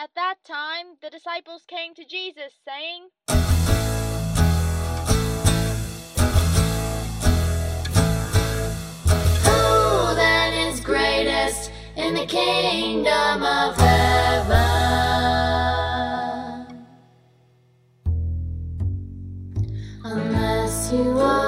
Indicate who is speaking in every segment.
Speaker 1: At that time, the disciples came to Jesus, saying,
Speaker 2: Who then is greatest in the kingdom of heaven? Unless you are.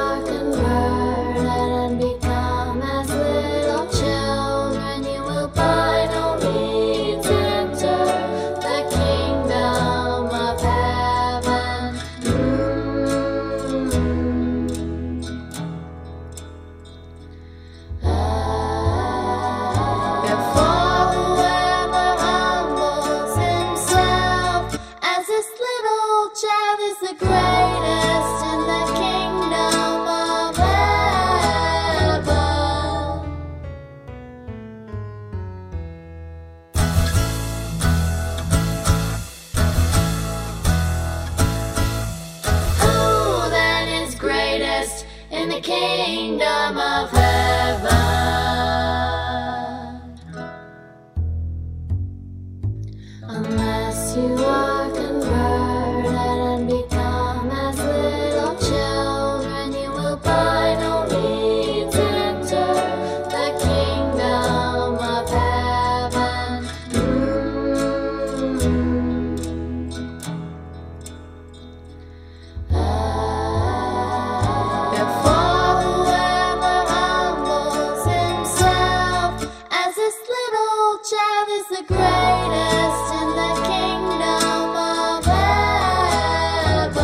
Speaker 2: the kingdom of heaven. Unless you are. Greatest in the kingdom of heaven,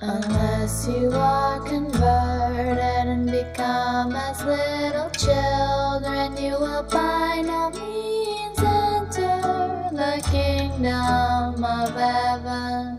Speaker 2: Unless you are converted and become as little children, you will by no means enter the kingdom of heaven.